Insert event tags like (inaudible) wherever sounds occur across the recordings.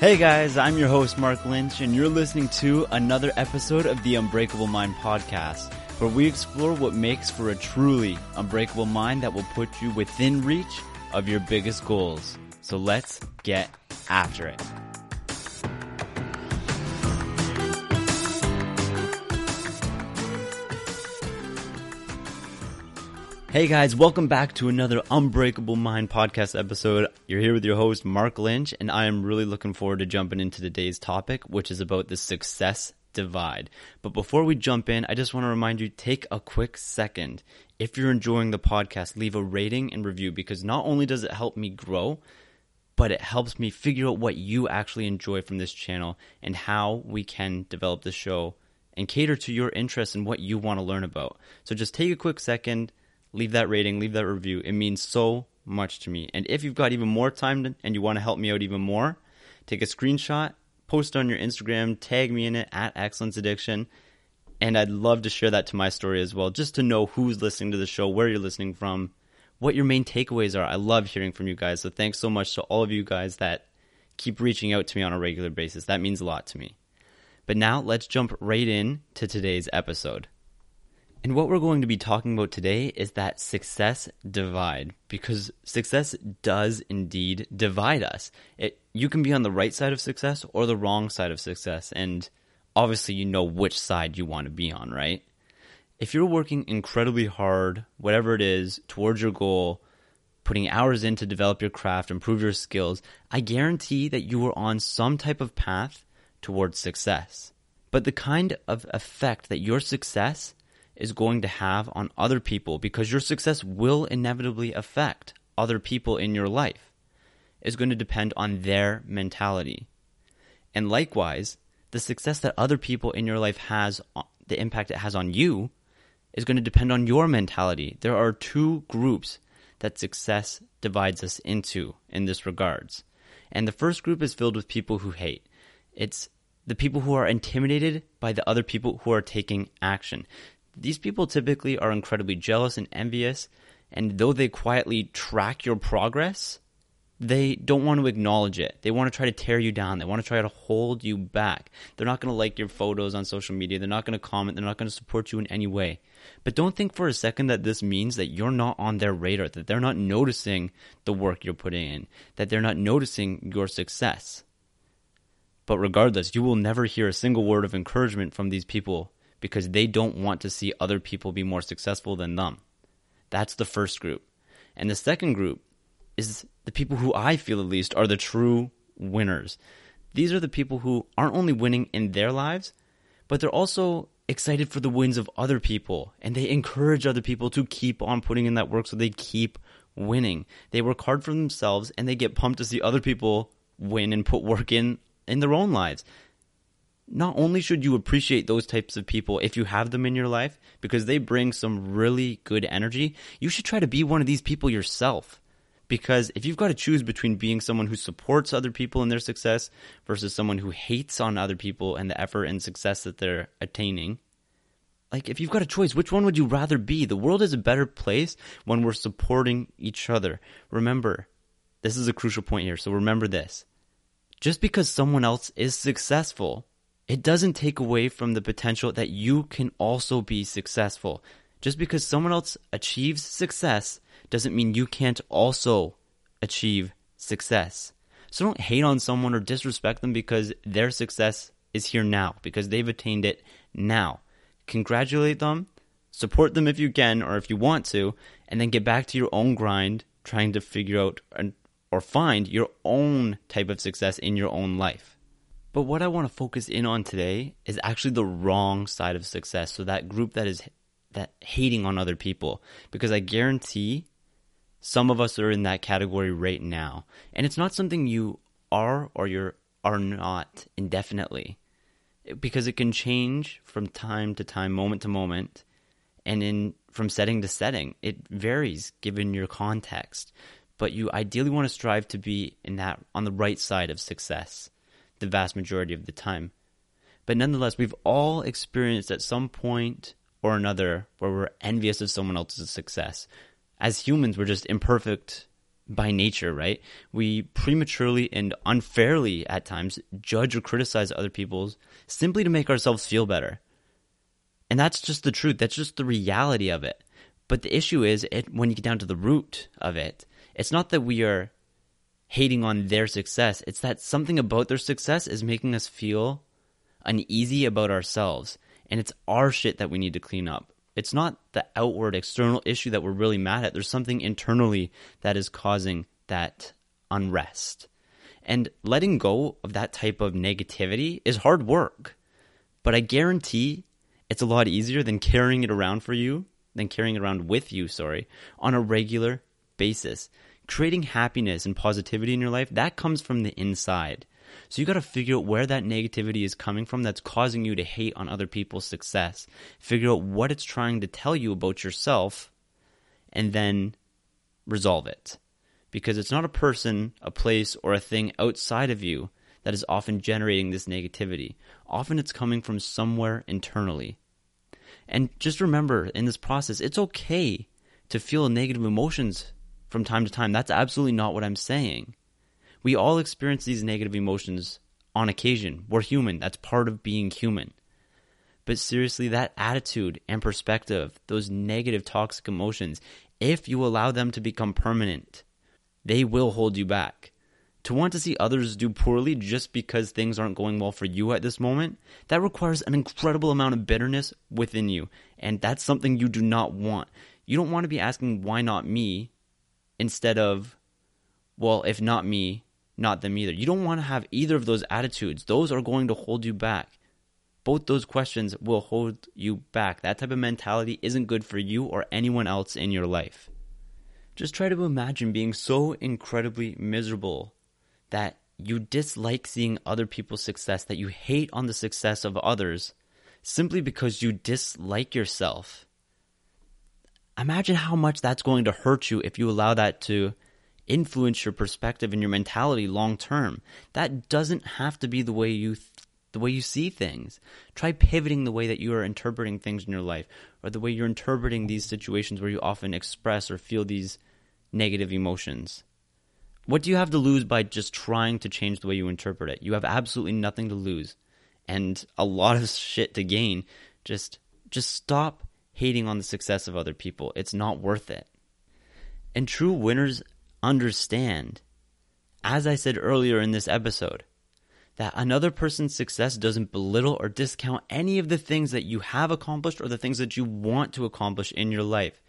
Hey guys, I'm your host Mark Lynch, and you're listening to another episode of the Unbreakable Mind podcast, where we explore what makes for a truly unbreakable mind that will put you within reach of your biggest goals. So let's get after it. Hey guys, welcome back to another Unbreakable Mind podcast episode. You're here with your host, Mark Lynch, and I am really looking forward to jumping into today's topic, which is about the success divide. But before we jump in, I just want to remind you take a quick second. If you're enjoying the podcast, leave a rating and review because not only does it help me grow, but it helps me figure out what you actually enjoy from this channel and how we can develop the show and cater to your interests and what you want to learn about. So just take a quick second leave that rating, leave that review. It means so much to me. And if you've got even more time and you want to help me out even more, take a screenshot, post on your Instagram, tag me in it at Excellence Addiction. And I'd love to share that to my story as well, just to know who's listening to the show, where you're listening from, what your main takeaways are. I love hearing from you guys. So thanks so much to all of you guys that keep reaching out to me on a regular basis. That means a lot to me. But now let's jump right in to today's episode. And what we're going to be talking about today is that success divide, because success does indeed divide us. It, you can be on the right side of success or the wrong side of success, and obviously you know which side you want to be on, right? If you're working incredibly hard, whatever it is, towards your goal, putting hours in to develop your craft, improve your skills, I guarantee that you are on some type of path towards success. But the kind of effect that your success is going to have on other people because your success will inevitably affect other people in your life is going to depend on their mentality. And likewise, the success that other people in your life has, uh, the impact it has on you, is going to depend on your mentality. There are two groups that success divides us into in this regards. And the first group is filled with people who hate. It's the people who are intimidated by the other people who are taking action. These people typically are incredibly jealous and envious, and though they quietly track your progress, they don't want to acknowledge it. They want to try to tear you down. They want to try to hold you back. They're not going to like your photos on social media. They're not going to comment. They're not going to support you in any way. But don't think for a second that this means that you're not on their radar, that they're not noticing the work you're putting in, that they're not noticing your success. But regardless, you will never hear a single word of encouragement from these people because they don't want to see other people be more successful than them. That's the first group. And the second group is the people who I feel at least are the true winners. These are the people who aren't only winning in their lives, but they're also excited for the wins of other people and they encourage other people to keep on putting in that work so they keep winning. They work hard for themselves and they get pumped to see other people win and put work in in their own lives not only should you appreciate those types of people if you have them in your life because they bring some really good energy, you should try to be one of these people yourself. Because if you've got to choose between being someone who supports other people in their success versus someone who hates on other people and the effort and success that they're attaining, like if you've got a choice, which one would you rather be? The world is a better place when we're supporting each other. Remember, this is a crucial point here. So remember this. Just because someone else is successful it doesn't take away from the potential that you can also be successful. Just because someone else achieves success doesn't mean you can't also achieve success. So don't hate on someone or disrespect them because their success is here now, because they've attained it now. Congratulate them, support them if you can or if you want to, and then get back to your own grind trying to figure out or find your own type of success in your own life. But what I want to focus in on today is actually the wrong side of success. So that group that is that hating on other people because I guarantee some of us are in that category right now. And it's not something you are or you are not indefinitely because it can change from time to time, moment to moment, and in from setting to setting. It varies given your context, but you ideally want to strive to be in that on the right side of success the vast majority of the time. But nonetheless, we've all experienced at some point or another where we're envious of someone else's success. As humans, we're just imperfect by nature, right? We prematurely and unfairly at times judge or criticize other people's simply to make ourselves feel better. And that's just the truth. That's just the reality of it. But the issue is it, when you get down to the root of it, it's not that we are hating on their success. It's that something about their success is making us feel uneasy about ourselves. And it's our shit that we need to clean up. It's not the outward external issue that we're really mad at. There's something internally that is causing that unrest. And letting go of that type of negativity is hard work. But I guarantee it's a lot easier than carrying it around for you, than carrying it around with you, sorry, on a regular basis. Creating happiness and positivity in your life, that comes from the inside. So you got to figure out where that negativity is coming from that's causing you to hate on other people's success. Figure out what it's trying to tell you about yourself and then resolve it. Because it's not a person, a place, or a thing outside of you that is often generating this negativity. Often it's coming from somewhere internally. And just remember in this process, it's okay to feel negative emotions from time to time. That's absolutely not what I'm saying. We all experience these negative emotions on occasion. We're human. That's part of being human. But seriously, that attitude and perspective, those negative toxic emotions, if you allow them to become permanent, they will hold you back. To want to see others do poorly just because things aren't going well for you at this moment, that requires an incredible amount of bitterness within you. And that's something you do not want. You don't want to be asking, why not me? Instead of, well, if not me, not them either. You don't want to have either of those attitudes. Those are going to hold you back. Both those questions will hold you back. That type of mentality isn't good for you or anyone else in your life. Just try to imagine being so incredibly miserable that you dislike seeing other people's success, that you hate on the success of others simply because you dislike yourself. Imagine how much that's going to hurt you if you allow that to influence your perspective and your mentality long term. That doesn't have to be the way you th- the way you see things. Try pivoting the way that you are interpreting things in your life or the way you're interpreting these situations where you often express or feel these negative emotions. What do you have to lose by just trying to change the way you interpret it? You have absolutely nothing to lose and a lot of shit to gain. Just just stop hating on the success of other people. It's not worth it. And true winners understand, as I said earlier in this episode, that another person's success doesn't belittle or discount any of the things that you have accomplished or the things that you want to accomplish in your life.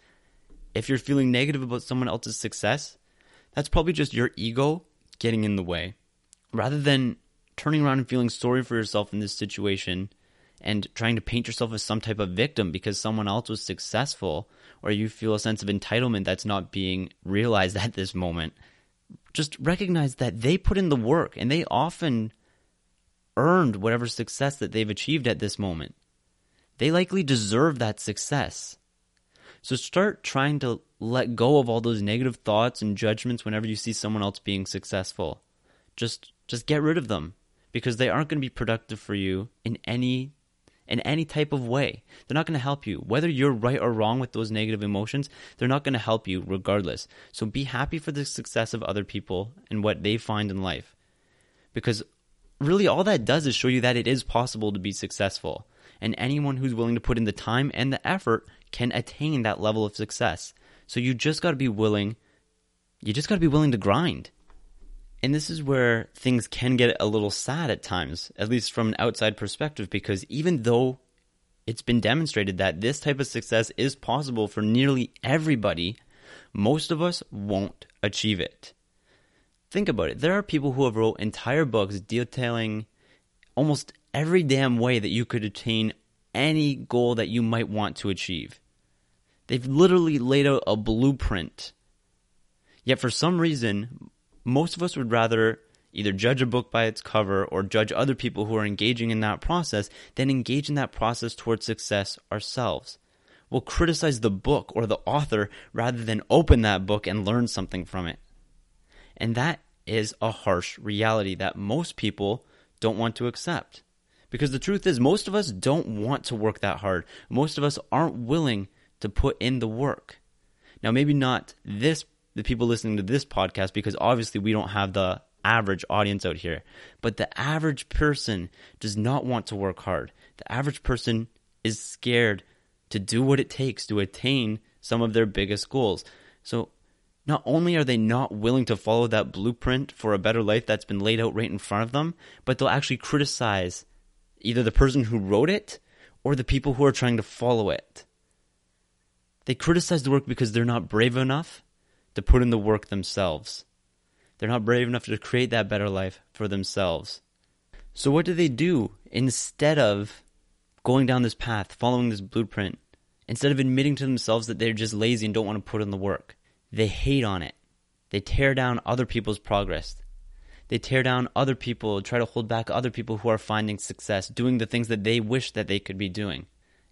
If you're feeling negative about someone else's success, that's probably just your ego getting in the way. Rather than turning around and feeling sorry for yourself in this situation and trying to paint yourself as some type of victim because someone else was successful or you feel a sense of entitlement that's not being realized (laughs) at this moment, just recognize that they put in the work and they often earned whatever success that they've achieved at this moment. They likely deserve that success. So start trying to let go of all those negative thoughts and judgments whenever you see someone else being successful. Just just get rid of them because they aren't going to be productive for you in any in any type of way. They're not going to help you. Whether you're right or wrong with those negative emotions, they're not going to help you regardless. So be happy for the success of other people and what they find in life. Because really, all that does is show you that it is possible to be successful. And anyone who's willing to put in the time and the effort can attain that level of success. So you just got to be willing, you just got to be willing to grind. And this is where things can get a little sad at times, at least from an outside perspective, because even though it's been demonstrated that this type of success is possible for nearly everybody, most of us won't achieve it. Think about it. There are people who have wrote entire books detailing almost every damn way that you could attain any goal that you might want to achieve. They've literally laid out a blueprint. Yet for some reason, most of us would rather either judge a book by its cover or judge other people who are engaging in that process than engage in that process towards success ourselves. We'll criticize the book or the author rather than open that book and learn something from it. And that is a harsh reality that most people don't want to accept. Because the truth is, most of us don't want to work that hard. Most of us aren't willing to put in the work. Now, maybe not this the people listening to this podcast because obviously we don't have the average audience out here. But the average person does not want to work hard. The average person is scared to do what it takes to attain some of their biggest goals. So not only are they not willing to follow that blueprint for a better life that's been laid out right in front of them, but they'll actually criticize either the person who wrote it or the people who are trying to follow it. They criticize the work because they're not brave enough to put in the work themselves. They're not brave enough to create that better life for themselves. So, what do they do instead of going down this path, following this blueprint? Instead of admitting to themselves that they're just lazy and don't want to put in the work, they hate on it. They tear down other people's progress. They tear down other people, try to hold back other people who are finding success, doing the things that they wish that they could be doing.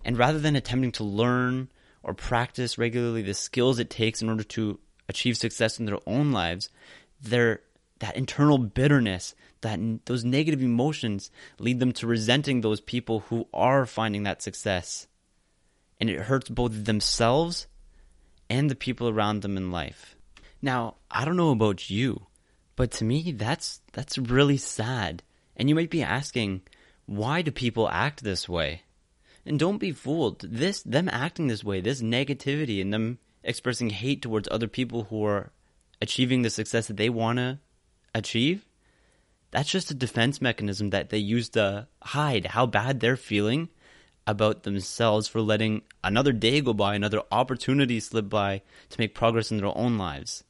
And rather than attempting to learn or practice regularly the skills it takes in order to achieve success in their own lives, their that internal bitterness, that those negative emotions lead them to resenting those people who are finding that success. And it hurts both themselves and the people around them in life. Now, I don't know about you, but to me that's that's really sad. And you might be asking, why do people act this way? And don't be fooled. This them acting this way, this negativity and them expressing hate towards other people who are achieving the success that they want to achieve, that's just a defense mechanism that they use to hide how bad they're feeling about themselves for letting another day go by, another opportunity slip by to make progress in their own lives.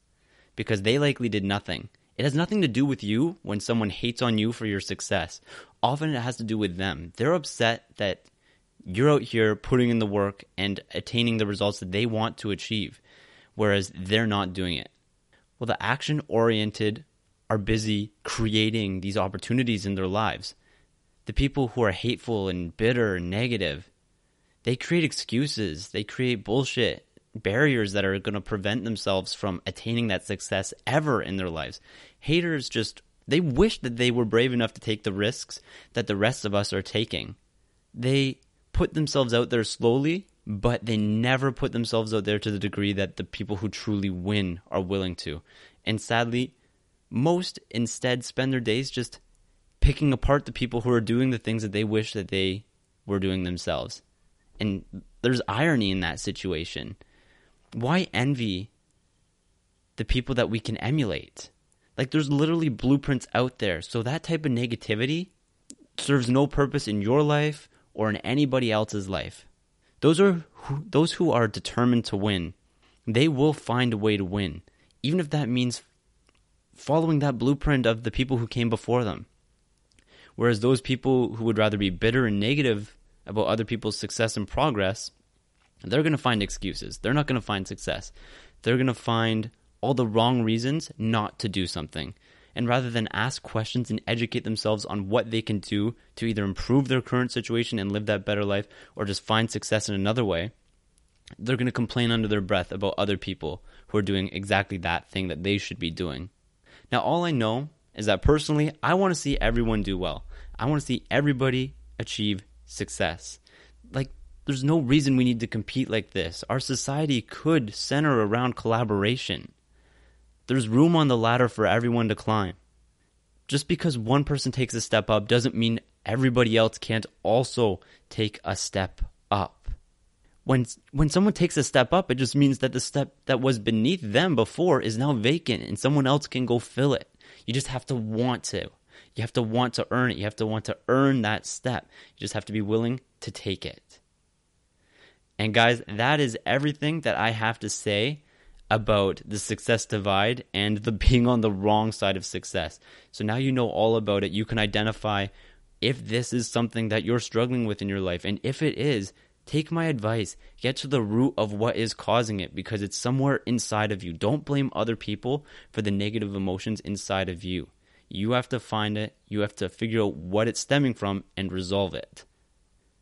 Because they likely did nothing. It has nothing to do with you when someone hates on you for your success. Often it has to do with them. They're upset that you're out here putting in the work and attaining the results that they want to achieve, whereas they're not doing it. Well, the action oriented are busy creating these opportunities in their lives. The people who are hateful and bitter and negative, they create excuses, they create bullshit, barriers that are going to prevent themselves from attaining that success ever in their lives. Haters just, they wish that they were brave enough to take the risks that the rest of us are taking. They put themselves out there slowly, but they never put themselves out there to the degree that the people who truly win are willing to. And sadly, most instead spend their days just picking apart the people who are doing the things that they wish that they were doing themselves. And there's irony in that situation. Why envy the people that we can emulate? Like there's literally blueprints out there. So that type of negativity serves no purpose in your life or in anybody else's life. Those are who, those who are determined to win. They will find a way to win, even if that means following that blueprint of the people who came before them. Whereas those people who would rather be bitter and negative about other people's success and progress, they're going to find excuses. They're not going to find success. They're going to find all the wrong reasons not to do something and rather than ask questions and educate themselves on what they can do to either improve their current situation and live that better life or just find success in another way, they're going to complain under their breath about other people who are doing exactly that thing that they should be doing. Now, all I know is that personally, I want to see everyone do well. I want to see everybody achieve success. Like, there's no reason we need to compete like this. Our society could center around collaboration. There's room on the ladder for everyone to climb. Just because one person takes a step up doesn't mean everybody else can't also take a step up. When when someone takes a step up, it just means that the step that was beneath them before is now vacant and someone else can go fill it. You just have to want to. You have to want to earn it. You have to want to earn that step. You just have to be willing to take it. And guys, that is everything that I have to say about the success divide and the (laughs) being on the wrong side of success. So now you know all about it. You can identify if this is something that you're struggling with in your life. And if it is, take my advice. Get to the root of what is causing it because it's somewhere inside of you. Don't blame other people for the negative emotions inside of you. You have to find it, you have to figure out what it's stemming from and resolve it.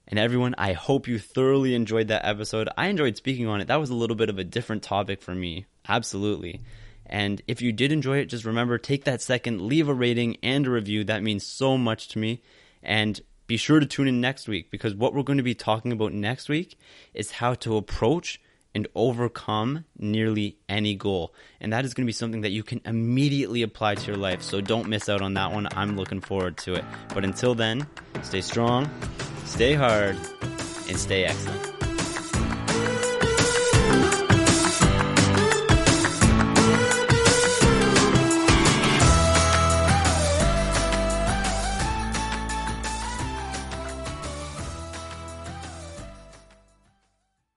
And everyone, I hope you thoroughly enjoyed that episode. I enjoyed speaking on it. That was a little bit of a different topic for me. Absolutely. And if you did enjoy it, just remember take that second, leave a rating and a review. That means so much to me. And be sure to tune in next week because what we're going to be talking about next week is how to approach and overcome nearly any goal. And that is going to be something that you can immediately apply to your life. So don't miss out on that one. I'm looking forward to it. But until then, stay strong, stay hard, and stay excellent.